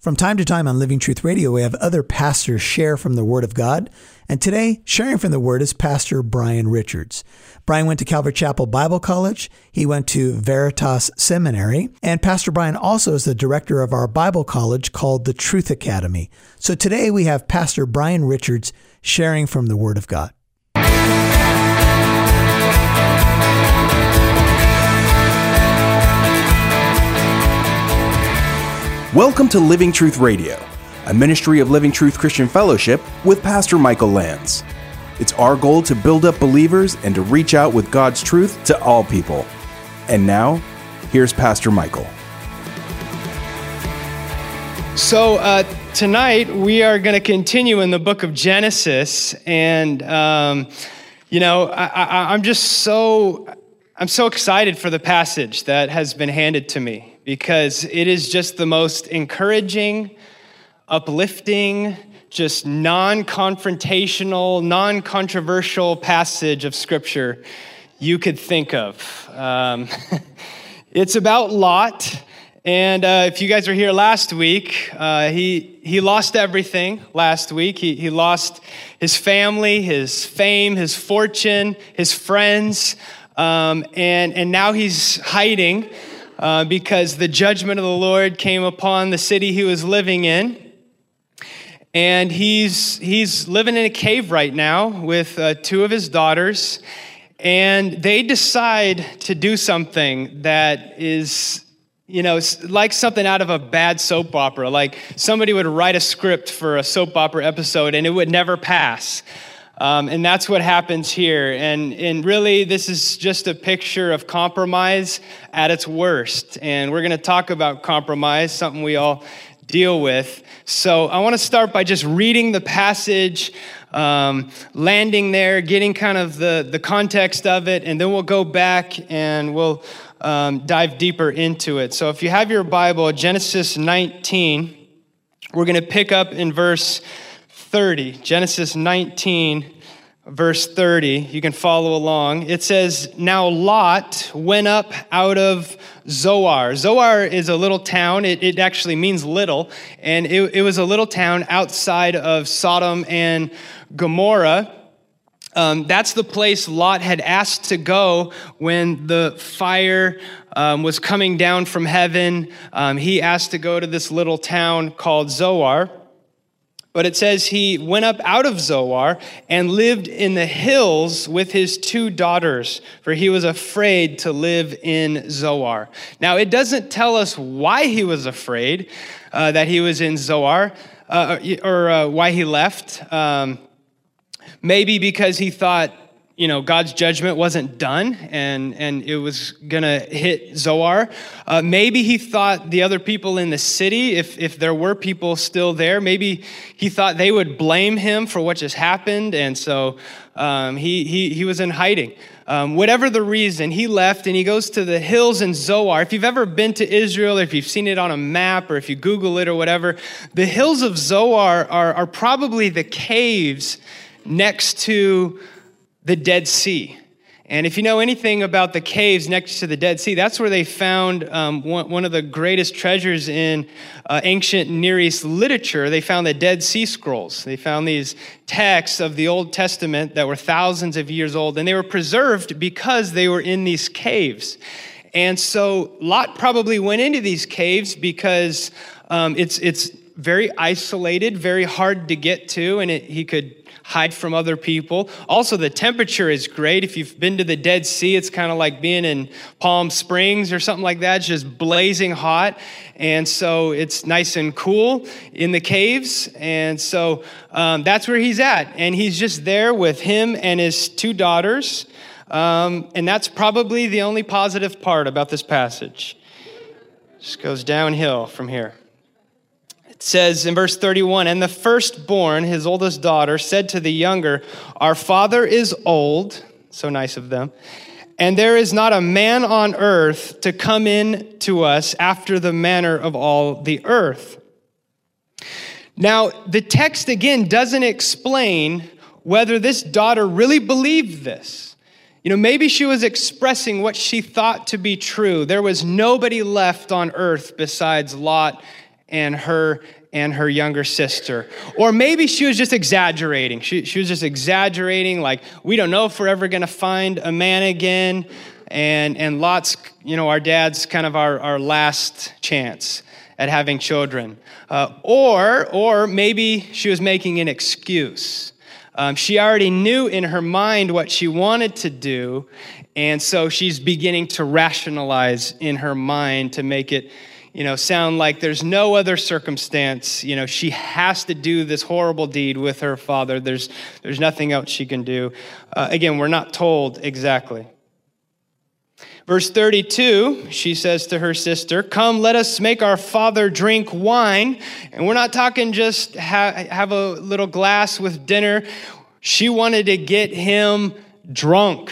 From time to time on Living Truth Radio, we have other pastors share from the Word of God. And today, sharing from the Word is Pastor Brian Richards. Brian went to Calvary Chapel Bible College. He went to Veritas Seminary. And Pastor Brian also is the director of our Bible college called the Truth Academy. So today we have Pastor Brian Richards sharing from the Word of God. Welcome to Living Truth Radio, a ministry of Living Truth Christian Fellowship with Pastor Michael Lands. It's our goal to build up believers and to reach out with God's truth to all people. And now, here's Pastor Michael. So, uh, tonight we are going to continue in the book of Genesis. And, um, you know, I, am just so. I'm so excited for the passage that has been handed to me because it is just the most encouraging, uplifting, just non confrontational, non controversial passage of Scripture you could think of. Um, it's about Lot. And uh, if you guys were here last week, uh, he, he lost everything last week. He, he lost his family, his fame, his fortune, his friends. Um, and, and now he's hiding uh, because the judgment of the Lord came upon the city he was living in. And he's, he's living in a cave right now with uh, two of his daughters. And they decide to do something that is, you know, like something out of a bad soap opera. Like somebody would write a script for a soap opera episode and it would never pass. Um, and that's what happens here. And, and really, this is just a picture of compromise at its worst. And we're going to talk about compromise, something we all deal with. So I want to start by just reading the passage, um, landing there, getting kind of the, the context of it, and then we'll go back and we'll um, dive deeper into it. So if you have your Bible, Genesis 19, we're going to pick up in verse 30. Genesis 19, verse 30. You can follow along. It says, Now Lot went up out of Zoar. Zoar is a little town. It, it actually means little. And it, it was a little town outside of Sodom and Gomorrah. Um, that's the place Lot had asked to go when the fire um, was coming down from heaven. Um, he asked to go to this little town called Zoar. But it says he went up out of Zoar and lived in the hills with his two daughters, for he was afraid to live in Zoar. Now, it doesn't tell us why he was afraid uh, that he was in Zoar uh, or uh, why he left. Um, maybe because he thought you know, God's judgment wasn't done and, and it was going to hit Zoar. Uh, maybe he thought the other people in the city, if, if there were people still there, maybe he thought they would blame him for what just happened. And so um, he, he, he was in hiding. Um, whatever the reason, he left and he goes to the hills in Zoar. If you've ever been to Israel, or if you've seen it on a map, or if you Google it or whatever, the hills of Zoar are, are probably the caves next to the Dead Sea. And if you know anything about the caves next to the Dead Sea, that's where they found um, one, one, of the greatest treasures in uh, ancient Near East literature. They found the Dead Sea Scrolls. They found these texts of the Old Testament that were thousands of years old, and they were preserved because they were in these caves. And so Lot probably went into these caves because um, it's, it's very isolated, very hard to get to, and it, he could hide from other people. Also, the temperature is great. If you've been to the Dead Sea, it's kind of like being in Palm Springs or something like that. It's just blazing hot. And so it's nice and cool in the caves. And so um, that's where he's at. And he's just there with him and his two daughters. Um, and that's probably the only positive part about this passage. Just goes downhill from here. It says in verse 31 And the firstborn, his oldest daughter, said to the younger, Our father is old. So nice of them. And there is not a man on earth to come in to us after the manner of all the earth. Now, the text again doesn't explain whether this daughter really believed this. You know, maybe she was expressing what she thought to be true. There was nobody left on earth besides Lot and her and her younger sister. Or maybe she was just exaggerating. She, she was just exaggerating, like, we don't know if we're ever gonna find a man again. And, and Lot's, you know, our dad's kind of our, our last chance at having children. Uh, or, or maybe she was making an excuse. Um, she already knew in her mind what she wanted to do, and so she's beginning to rationalize in her mind to make it you know, sound like there's no other circumstance. You know, she has to do this horrible deed with her father. There's, there's nothing else she can do. Uh, again, we're not told exactly. Verse 32, she says to her sister, Come, let us make our father drink wine. And we're not talking just ha- have a little glass with dinner. She wanted to get him drunk,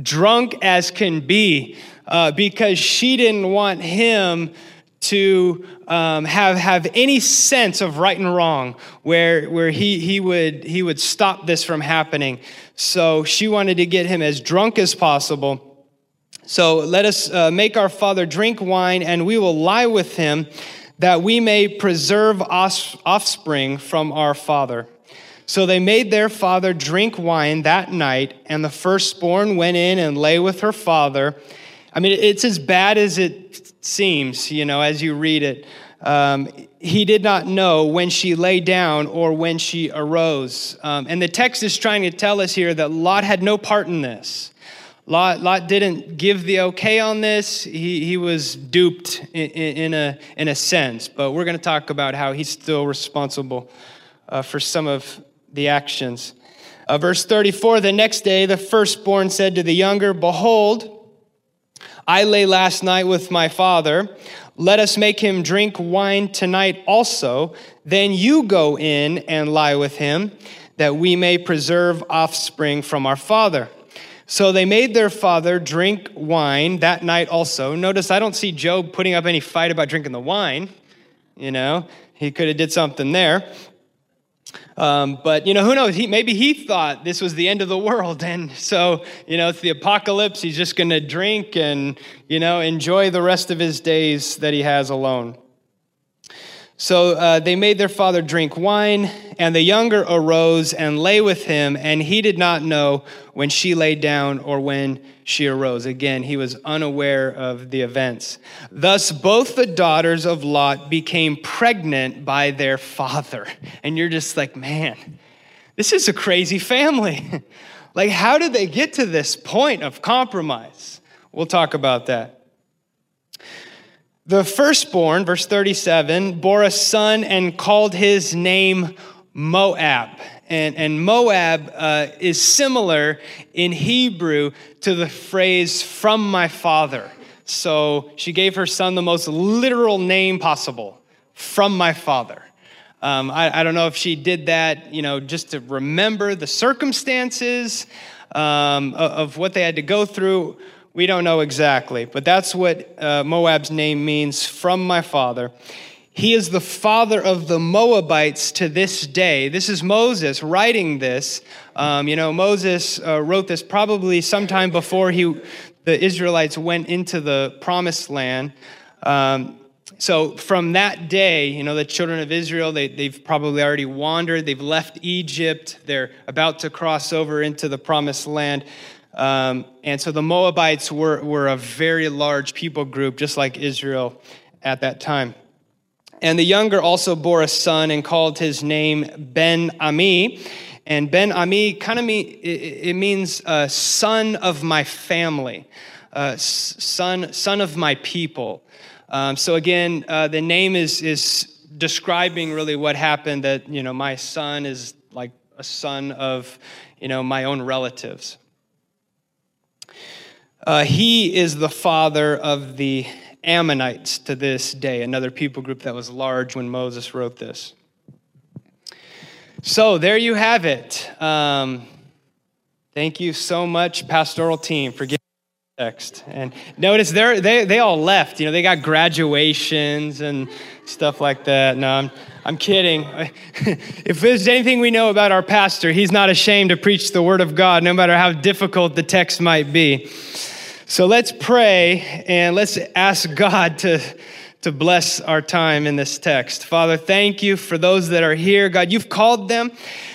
drunk as can be, uh, because she didn't want him to um, have, have any sense of right and wrong where, where he, he, would, he would stop this from happening. So she wanted to get him as drunk as possible. So let us uh, make our father drink wine, and we will lie with him, that we may preserve offspring from our father. So they made their father drink wine that night, and the firstborn went in and lay with her father. I mean, it's as bad as it seems, you know, as you read it. Um, he did not know when she lay down or when she arose. Um, and the text is trying to tell us here that Lot had no part in this. Lot, Lot didn't give the okay on this. He, he was duped in, in, a, in a sense, but we're going to talk about how he's still responsible uh, for some of the actions. Uh, verse 34 The next day, the firstborn said to the younger, Behold, I lay last night with my father. Let us make him drink wine tonight also. Then you go in and lie with him, that we may preserve offspring from our father. So they made their father drink wine that night also. Notice I don't see Job putting up any fight about drinking the wine. You know, he could have did something there. Um, but you know, who knows? He, maybe he thought this was the end of the world, and so you know, it's the apocalypse. He's just going to drink and you know enjoy the rest of his days that he has alone. So uh, they made their father drink wine, and the younger arose and lay with him, and he did not know when she lay down or when she arose. Again, he was unaware of the events. Thus, both the daughters of Lot became pregnant by their father. And you're just like, man, this is a crazy family. like, how did they get to this point of compromise? We'll talk about that. The firstborn, verse 37, bore a son and called his name Moab. And, and Moab uh, is similar in Hebrew to the phrase from my father. So she gave her son the most literal name possible from my father. Um, I, I, don't know if she did that, you know, just to remember the circumstances um, of, of what they had to go through we don't know exactly, but that's what uh, Moab's name means from my father. He is the father of the Moabites to this day. This is Moses writing this. Um, you know, Moses uh, wrote this probably sometime before he, the Israelites went into the promised land. Um, so from that day, you know, the children of Israel, they, they've probably already wandered. They've left Egypt. They're about to cross over into the promised land. Um, and so the Moabites were, were a very large people group, just like Israel at that time. And the younger also bore a son and called his name Ben Ami. And Ben Ami kind of mean, it, means uh, son of my family, uh, son, son of my people. Um, so again, uh, the name is, is describing really what happened that, you know, my son is like a son of, you know, my own relatives. Uh, he is the father of the Ammonites to this day, another people group that was large when Moses wrote this. So there you have it. Um, thank you so much, pastoral team, for giving the text. And notice they they they all left. You know, they got graduations and stuff like that. No, I'm I'm kidding. if there's anything we know about our pastor, he's not ashamed to preach the word of God, no matter how difficult the text might be. So let's pray and let's ask God to, to bless our time in this text. Father, thank you for those that are here. God, you've called them,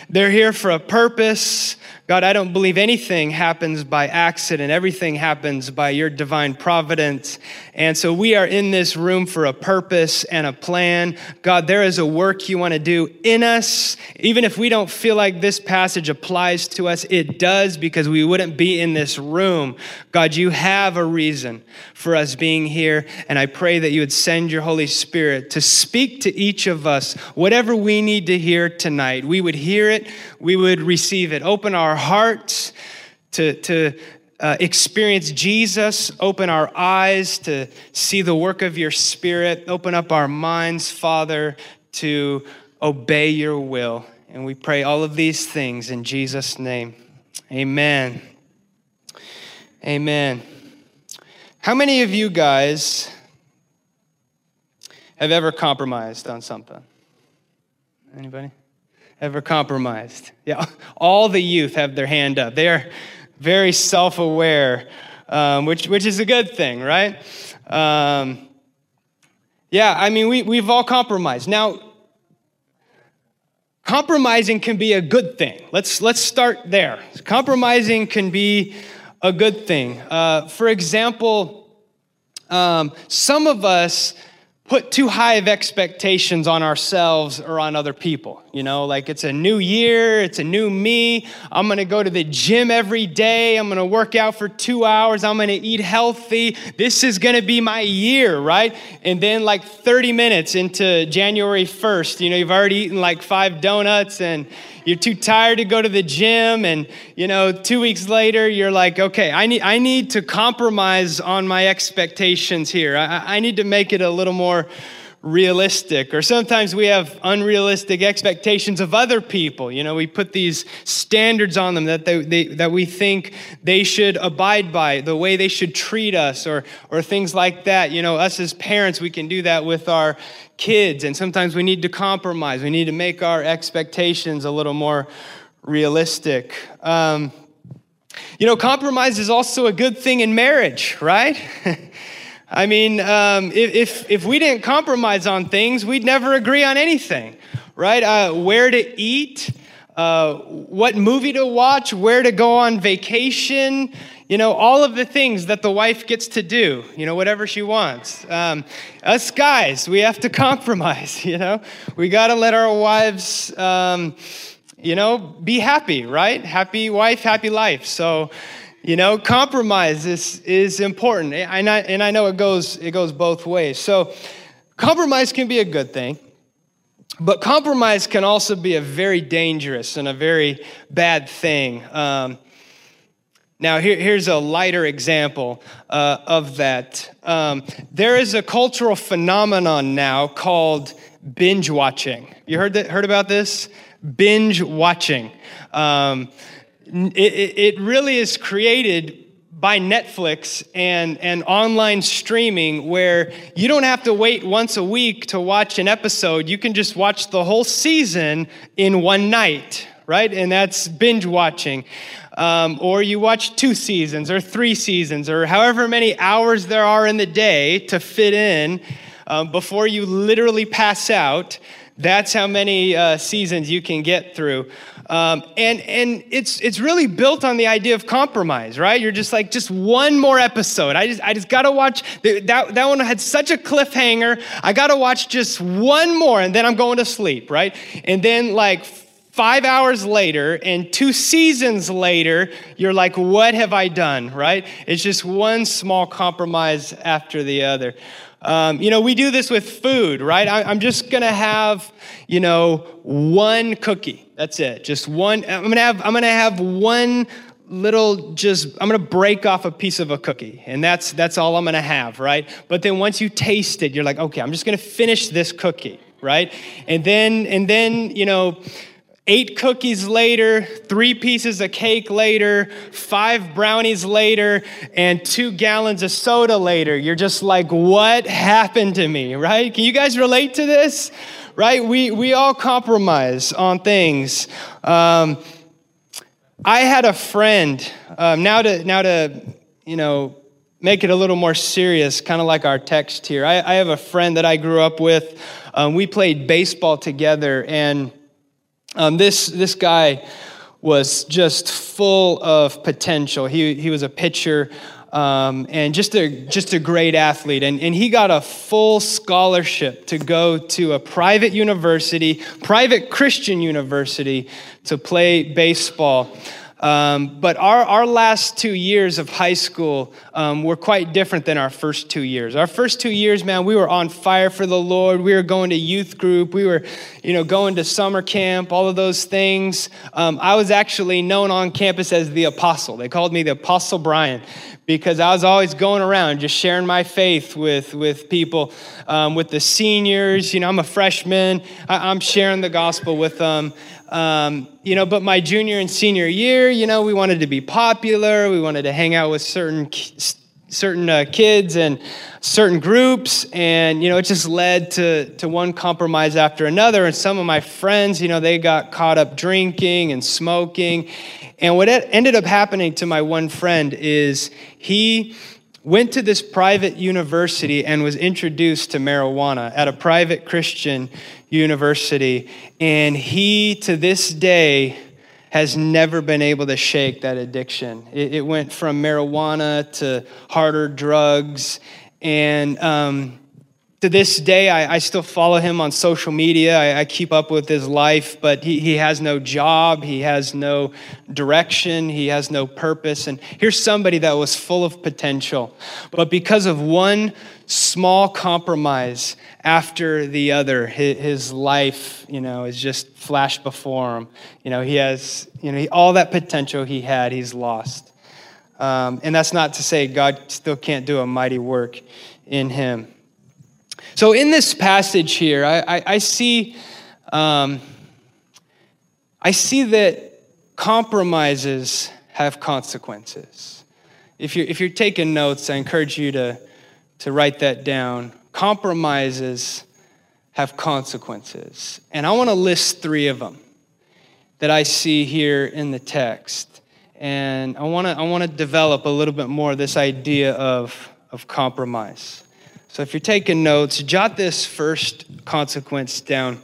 they're here for a purpose. God, I don't believe anything happens by accident. Everything happens by your divine providence. And so we are in this room for a purpose and a plan. God, there is a work you want to do in us. Even if we don't feel like this passage applies to us, it does because we wouldn't be in this room. God, you have a reason for us being here. And I pray that you would send your Holy Spirit to speak to each of us whatever we need to hear tonight. We would hear it, we would receive it. Open our hearts to, to uh, experience Jesus, open our eyes to see the work of your Spirit, open up our minds, Father, to obey your will. And we pray all of these things in Jesus' name. Amen. Amen. How many of you guys have ever compromised on something? Anybody? Ever compromised? Yeah, all the youth have their hand up. They are very self aware, um, which, which is a good thing, right? Um, yeah, I mean, we, we've all compromised. Now, compromising can be a good thing. Let's, let's start there. Compromising can be a good thing. Uh, for example, um, some of us put too high of expectations on ourselves or on other people. You know, like it's a new year, it's a new me. I'm gonna go to the gym every day. I'm gonna work out for two hours. I'm gonna eat healthy. This is gonna be my year, right? And then, like 30 minutes into January 1st, you know, you've already eaten like five donuts and you're too tired to go to the gym and you know two weeks later you're like okay i need, I need to compromise on my expectations here I, I need to make it a little more realistic or sometimes we have unrealistic expectations of other people you know we put these standards on them that they, they, that we think they should abide by the way they should treat us or or things like that you know us as parents we can do that with our kids, and sometimes we need to compromise. We need to make our expectations a little more realistic. Um, you know, compromise is also a good thing in marriage, right? I mean, um, if, if we didn't compromise on things, we'd never agree on anything, right? Uh, where to eat, uh, what movie to watch, where to go on vacation, you know, all of the things that the wife gets to do, you know, whatever she wants. Um, us guys, we have to compromise, you know. We got to let our wives, um, you know, be happy, right? Happy wife, happy life. So, you know, compromise is, is important. And I, and I know it goes, it goes both ways. So, compromise can be a good thing. But compromise can also be a very dangerous and a very bad thing. Um, now, here, here's a lighter example uh, of that. Um, there is a cultural phenomenon now called binge watching. You heard, that, heard about this? Binge watching. Um, it, it really is created by Netflix and, and online streaming where you don't have to wait once a week to watch an episode. You can just watch the whole season in one night, right? And that's binge watching um, or you watch two seasons or three seasons or however many hours there are in the day to fit in um, before you literally pass out. That's how many uh, seasons you can get through. Um, and and it's, it's really built on the idea of compromise, right? You're just like, just one more episode. I just, I just got to watch. That, that one had such a cliffhanger. I got to watch just one more and then I'm going to sleep, right? And then, like, five hours later and two seasons later, you're like, what have I done, right? It's just one small compromise after the other. Um, you know, we do this with food, right? I, am just gonna have, you know, one cookie. That's it. Just one. I'm gonna have. I'm gonna have one little. Just. I'm gonna break off a piece of a cookie, and that's that's all I'm gonna have, right? But then once you taste it, you're like, okay, I'm just gonna finish this cookie, right? And then and then you know Eight cookies later, three pieces of cake later, five brownies later, and two gallons of soda later. You're just like, what happened to me, right? Can you guys relate to this? Right? We, we all compromise on things. Um, I had a friend, um, now to, now to, you know, make it a little more serious, kind of like our text here. I, I, have a friend that I grew up with. Um, we played baseball together, and um, this, this guy was just full of potential. He, he was a pitcher. Um, and just a just a great athlete. And, and he got a full scholarship to go to a private university, private Christian university, to play baseball. Um, but our, our last two years of high school um, were quite different than our first two years. Our first two years, man, we were on fire for the Lord. We were going to youth group. We were, you know, going to summer camp, all of those things. Um, I was actually known on campus as the apostle. They called me the Apostle Brian because I was always going around just sharing my faith with, with people, um, with the seniors. You know, I'm a freshman, I, am sharing the gospel with them. Um, you know, but my junior and senior year, you know, we wanted to be popular. We wanted to hang out with certain certain uh, kids and certain groups and you know it just led to to one compromise after another and some of my friends you know they got caught up drinking and smoking and what ended up happening to my one friend is he went to this private university and was introduced to marijuana at a private Christian university. And he, to this day, has never been able to shake that addiction. It, it went from marijuana to harder drugs. And um, to this day, I, I, still follow him on social media. I, I, keep up with his life, but he, he has no job. He has no direction. He has no purpose. And here's somebody that was full of potential. But because of one small compromise after the other, his, his life, you know, is just flashed before him. You know, he has, you know, all that potential he had, he's lost. Um, and that's not to say God still can't do a mighty work in him. So, in this passage here, I, I, I see, um, I see that compromises have consequences. If you're, if you're taking notes, I encourage you to, to write that down. Compromises have consequences. And I want to list three of them that I see here in the text. And I want to I want to develop a little bit more this idea of, of compromise. So if you're taking notes, jot this first consequence down.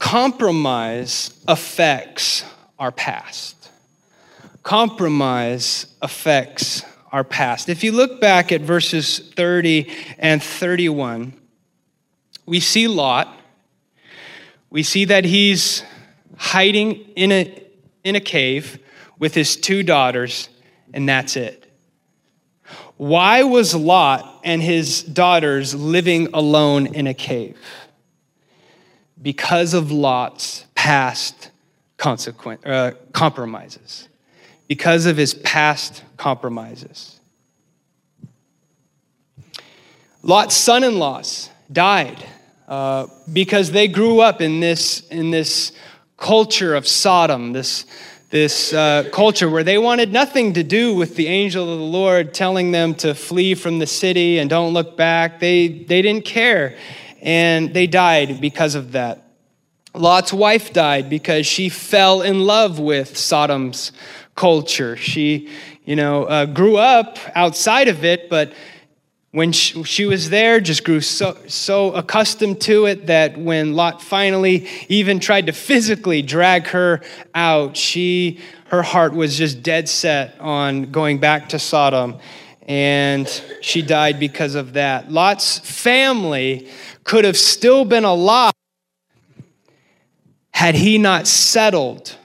Compromise affects our past. Compromise affects our past. If you look back at verses 30 and 31, we see Lot. We see that he's hiding in a, in a cave with his two daughters, and that's it. Why was Lot and his daughters living alone in a cave? Because of Lot's past consequent, uh, compromises. Because of his past compromises. Lot's son in laws died uh, because they grew up in this, in this culture of Sodom, this, this uh, culture where they wanted nothing to do with the angel of the Lord telling them to flee from the city and don't look back. They, they didn't care, and they died because of that. Lot's wife died because she fell in love with Sodom's culture. She, you know, uh, grew up outside of it, but when she, she, was there, just grew so, so accustomed to it that when Lot finally even tried to physically drag her out, she, her heart was just dead set on going back to Sodom. And she died because of that. Lot's family could have still been alive had he not settled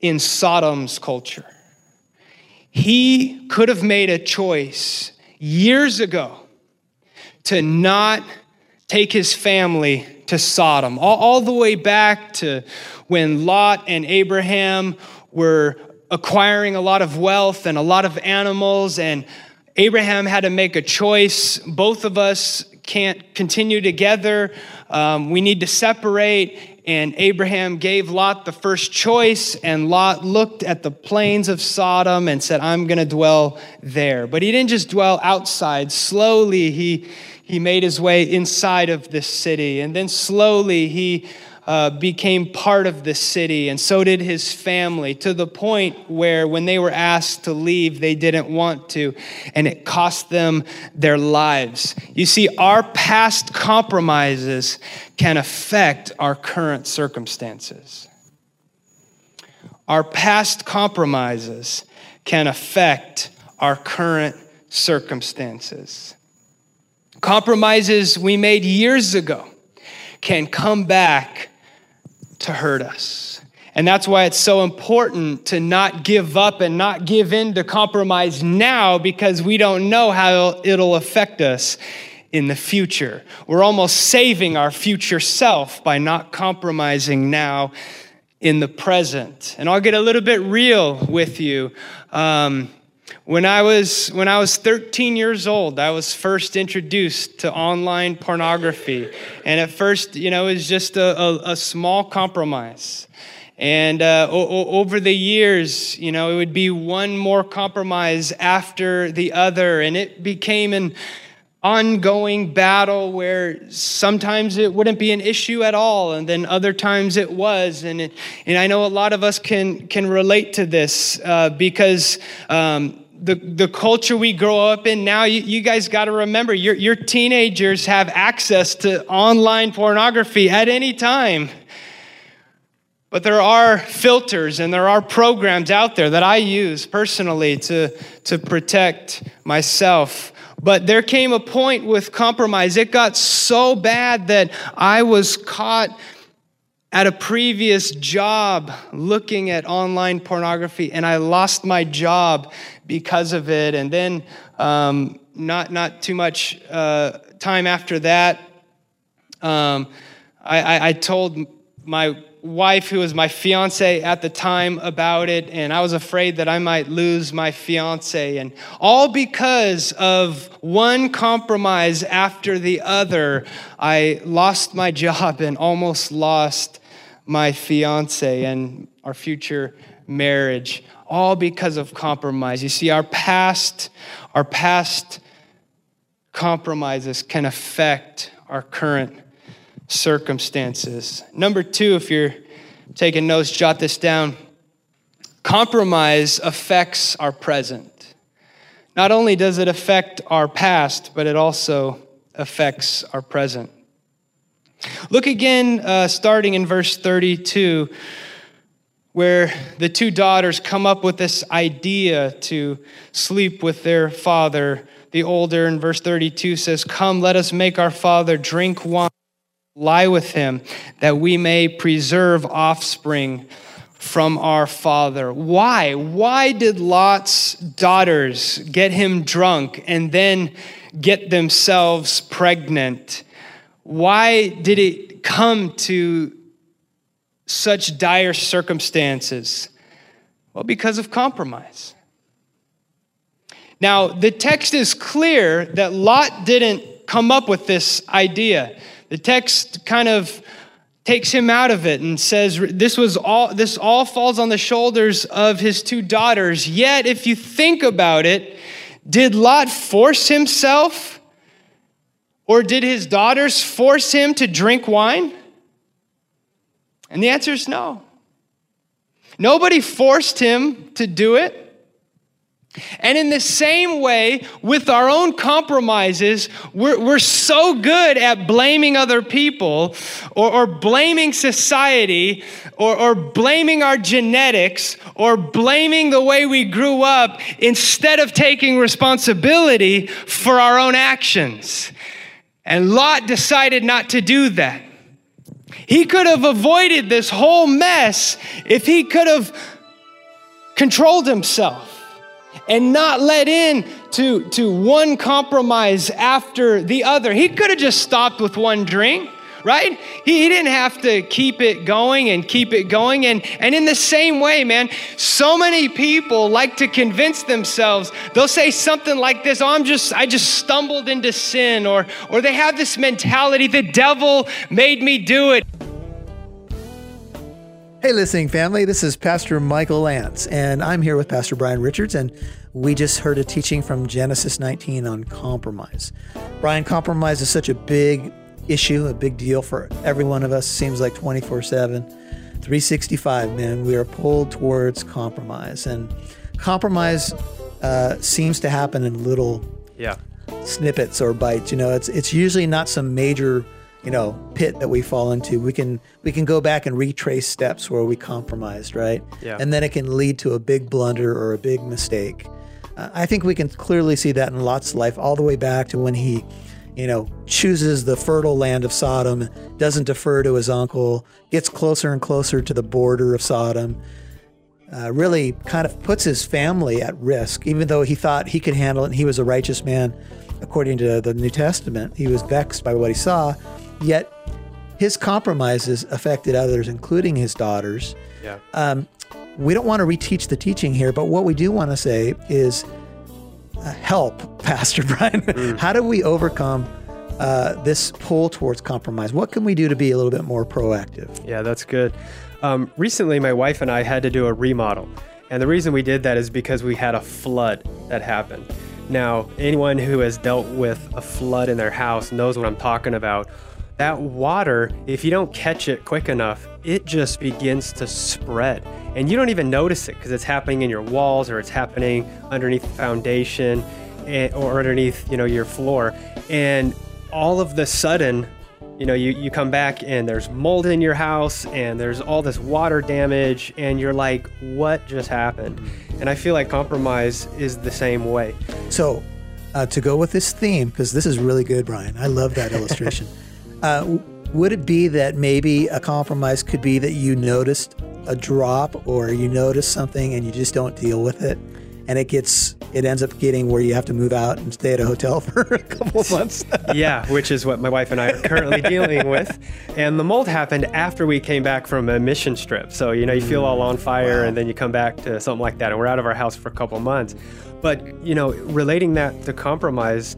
in Sodom's culture. He could have made a choice years ago to not take his family to Sodom, all, all, the way back to when Lot and Abraham were acquiring a lot of wealth and a lot of animals, and Abraham had to make a choice. Both of us can't continue together. Um, we need to separate. And Abraham gave Lot the first choice, and Lot looked at the plains of Sodom and said, I'm going to dwell there. But he didn't just dwell outside. Slowly, he, he made his way inside of this city. And then slowly, he uh, became part of the city, and so did his family, to the point where when they were asked to leave, they didn't want to, and it cost them their lives. You see, our past compromises can affect our current circumstances. Our past compromises can affect our current circumstances. Compromises we made years ago can come back to hurt us. And that's why it's so important to not give up and not give in to compromise now because we don't know how it'll affect us in the future. We're almost saving our future self by not compromising now in the present. And I'll get a little bit real with you. Um, when I was when I was 13 years old, I was first introduced to online pornography, and at first, you know, it was just a, a, a small compromise. And uh, o- over the years, you know, it would be one more compromise after the other, and it became an ongoing battle where sometimes it wouldn't be an issue at all and then other times it was. And, it, and i know a lot of us can, can relate to this uh, because um, the, the culture we grow up in now, you, you guys got to remember your, your teenagers have access to online pornography at any time. But there are filters and there are programs out there that I use personally to, to protect myself. But there came a point with compromise. It got so bad that I was caught at a previous job looking at online pornography and I lost my job because of it. And then, um, not, not too much uh, time after that, um, I, I, I told my wife, who was my fiance at the time, about it, and I was afraid that I might lose my fiance. And all because of one compromise after the other, I lost my job and almost lost my fiance and our future marriage, all because of compromise. You see, our past, our past compromises can affect our current circumstances. Number two, if you're taking notes, jot this down. Compromise affects our present. Not only does it affect our past, but it also affects our present. Look again, uh, starting in verse 32, where the two daughters come up with this idea to sleep with their father. The older in verse 32 says, Come, let us make our father drink wine, lie with him, that we may preserve offspring from our father. Why? Why did Lot's daughters get him drunk and then get themselves pregnant? Why did it come to such dire circumstances? Well, because of compromise. Now, the text is clear that Lot didn't come up with this idea. The text kind of takes him out of it and says this was all this all falls on the shoulders of his two daughters. Yet if you think about it, did Lot force himself or did his daughters force him to drink wine? And the answer is no. Nobody forced him to do it. And in the same way, with our own compromises, we're, we're so good at blaming other people or, or blaming society or, or blaming our genetics or blaming the way we grew up instead of taking responsibility for our own actions. And Lot decided not to do that. He could have avoided this whole mess if he could have controlled himself and not let in to, to one compromise after the other. He could have just stopped with one drink right? He, he, didn't have to keep it going and keep it going. And, and in the same way, man, so many people like to convince themselves, they'll say something like this, oh, I'm just, I just stumbled into sin, or, or they have this mentality, the devil made me do it. Hey, listening family, this is Pastor Michael Lance, and I'm here with Pastor Brian Richards, and we just heard a teaching from Genesis 19 on compromise. Brian, compromise is such a big issue, a big deal for every one of us. Seems like 24 7. 365, man, we are pulled towards compromise. And compromise uh, seems to happen in little Yeah. snippets or bites. You know, it's it's usually not some major, you know, pit that we fall into. We can we can go back and retrace steps where we compromised, right? Yeah. And then it can lead to a big blunder or a big mistake. Uh, I think we can clearly see that in Lot's life, all the way back to when he, you know, chooses the fertile land of Sodom, doesn't defer to his uncle, gets closer and closer to the border of Sodom uh, really kind of puts his family at risk, even though he thought he could handle it and he was a righteous man according to the New Testament. He was vexed by what he saw, yet his compromises affected others, including his daughters. Yeah. Um, we don't want to reteach the teaching here, but what we do want to say is help, Pastor Brian. How do we overcome uh, this pull towards compromise? What can we do to be a little bit more proactive? Yeah, that's good. Um, recently, my wife and I had to do a remodel. And the reason we did that is because we had a flood that happened. Now, anyone who has dealt with a flood in their house knows what I'm talking about. That water, if you don't catch it quick enough, it just begins to spread. And you don't even notice it because it's happening in your walls or it's happening underneath the foundation or underneath, you know, your floor. And all of the sudden, you know, you, you come back and there's mold in your house and there's all this water damage, and you're like, what just happened? And I feel like compromise is the same way. So, uh, to go with this theme, because this is really good, Brian, I love that illustration. Uh, would it be that maybe a compromise could be that you noticed a drop or you notice something and you just don't deal with it? And it gets, it ends up getting where you have to move out and stay at a hotel for a couple of months. yeah, which is what my wife and I are currently dealing with. And the mold happened after we came back from a mission trip. So, you know, you feel all on fire and then you come back to something like that. And we're out of our house for a couple of months. But, you know, relating that to compromise,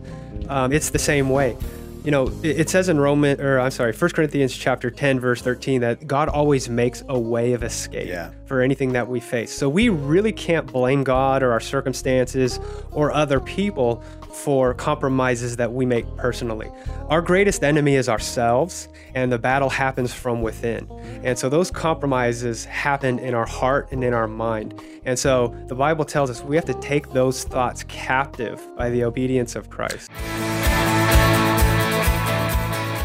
um, it's the same way. You know, it, it says in Roman, or I'm sorry, 1 Corinthians chapter 10, verse 13, that God always makes a way of escape Yeah. for anything that we face. So we really can't blame God or our circumstances or other people for compromises that we make personally. Our greatest enemy is ourselves, and the battle happens from within. And so those compromises happen in our heart and in our mind. And so the Bible tells us we have to take those thoughts captive by the obedience of Christ.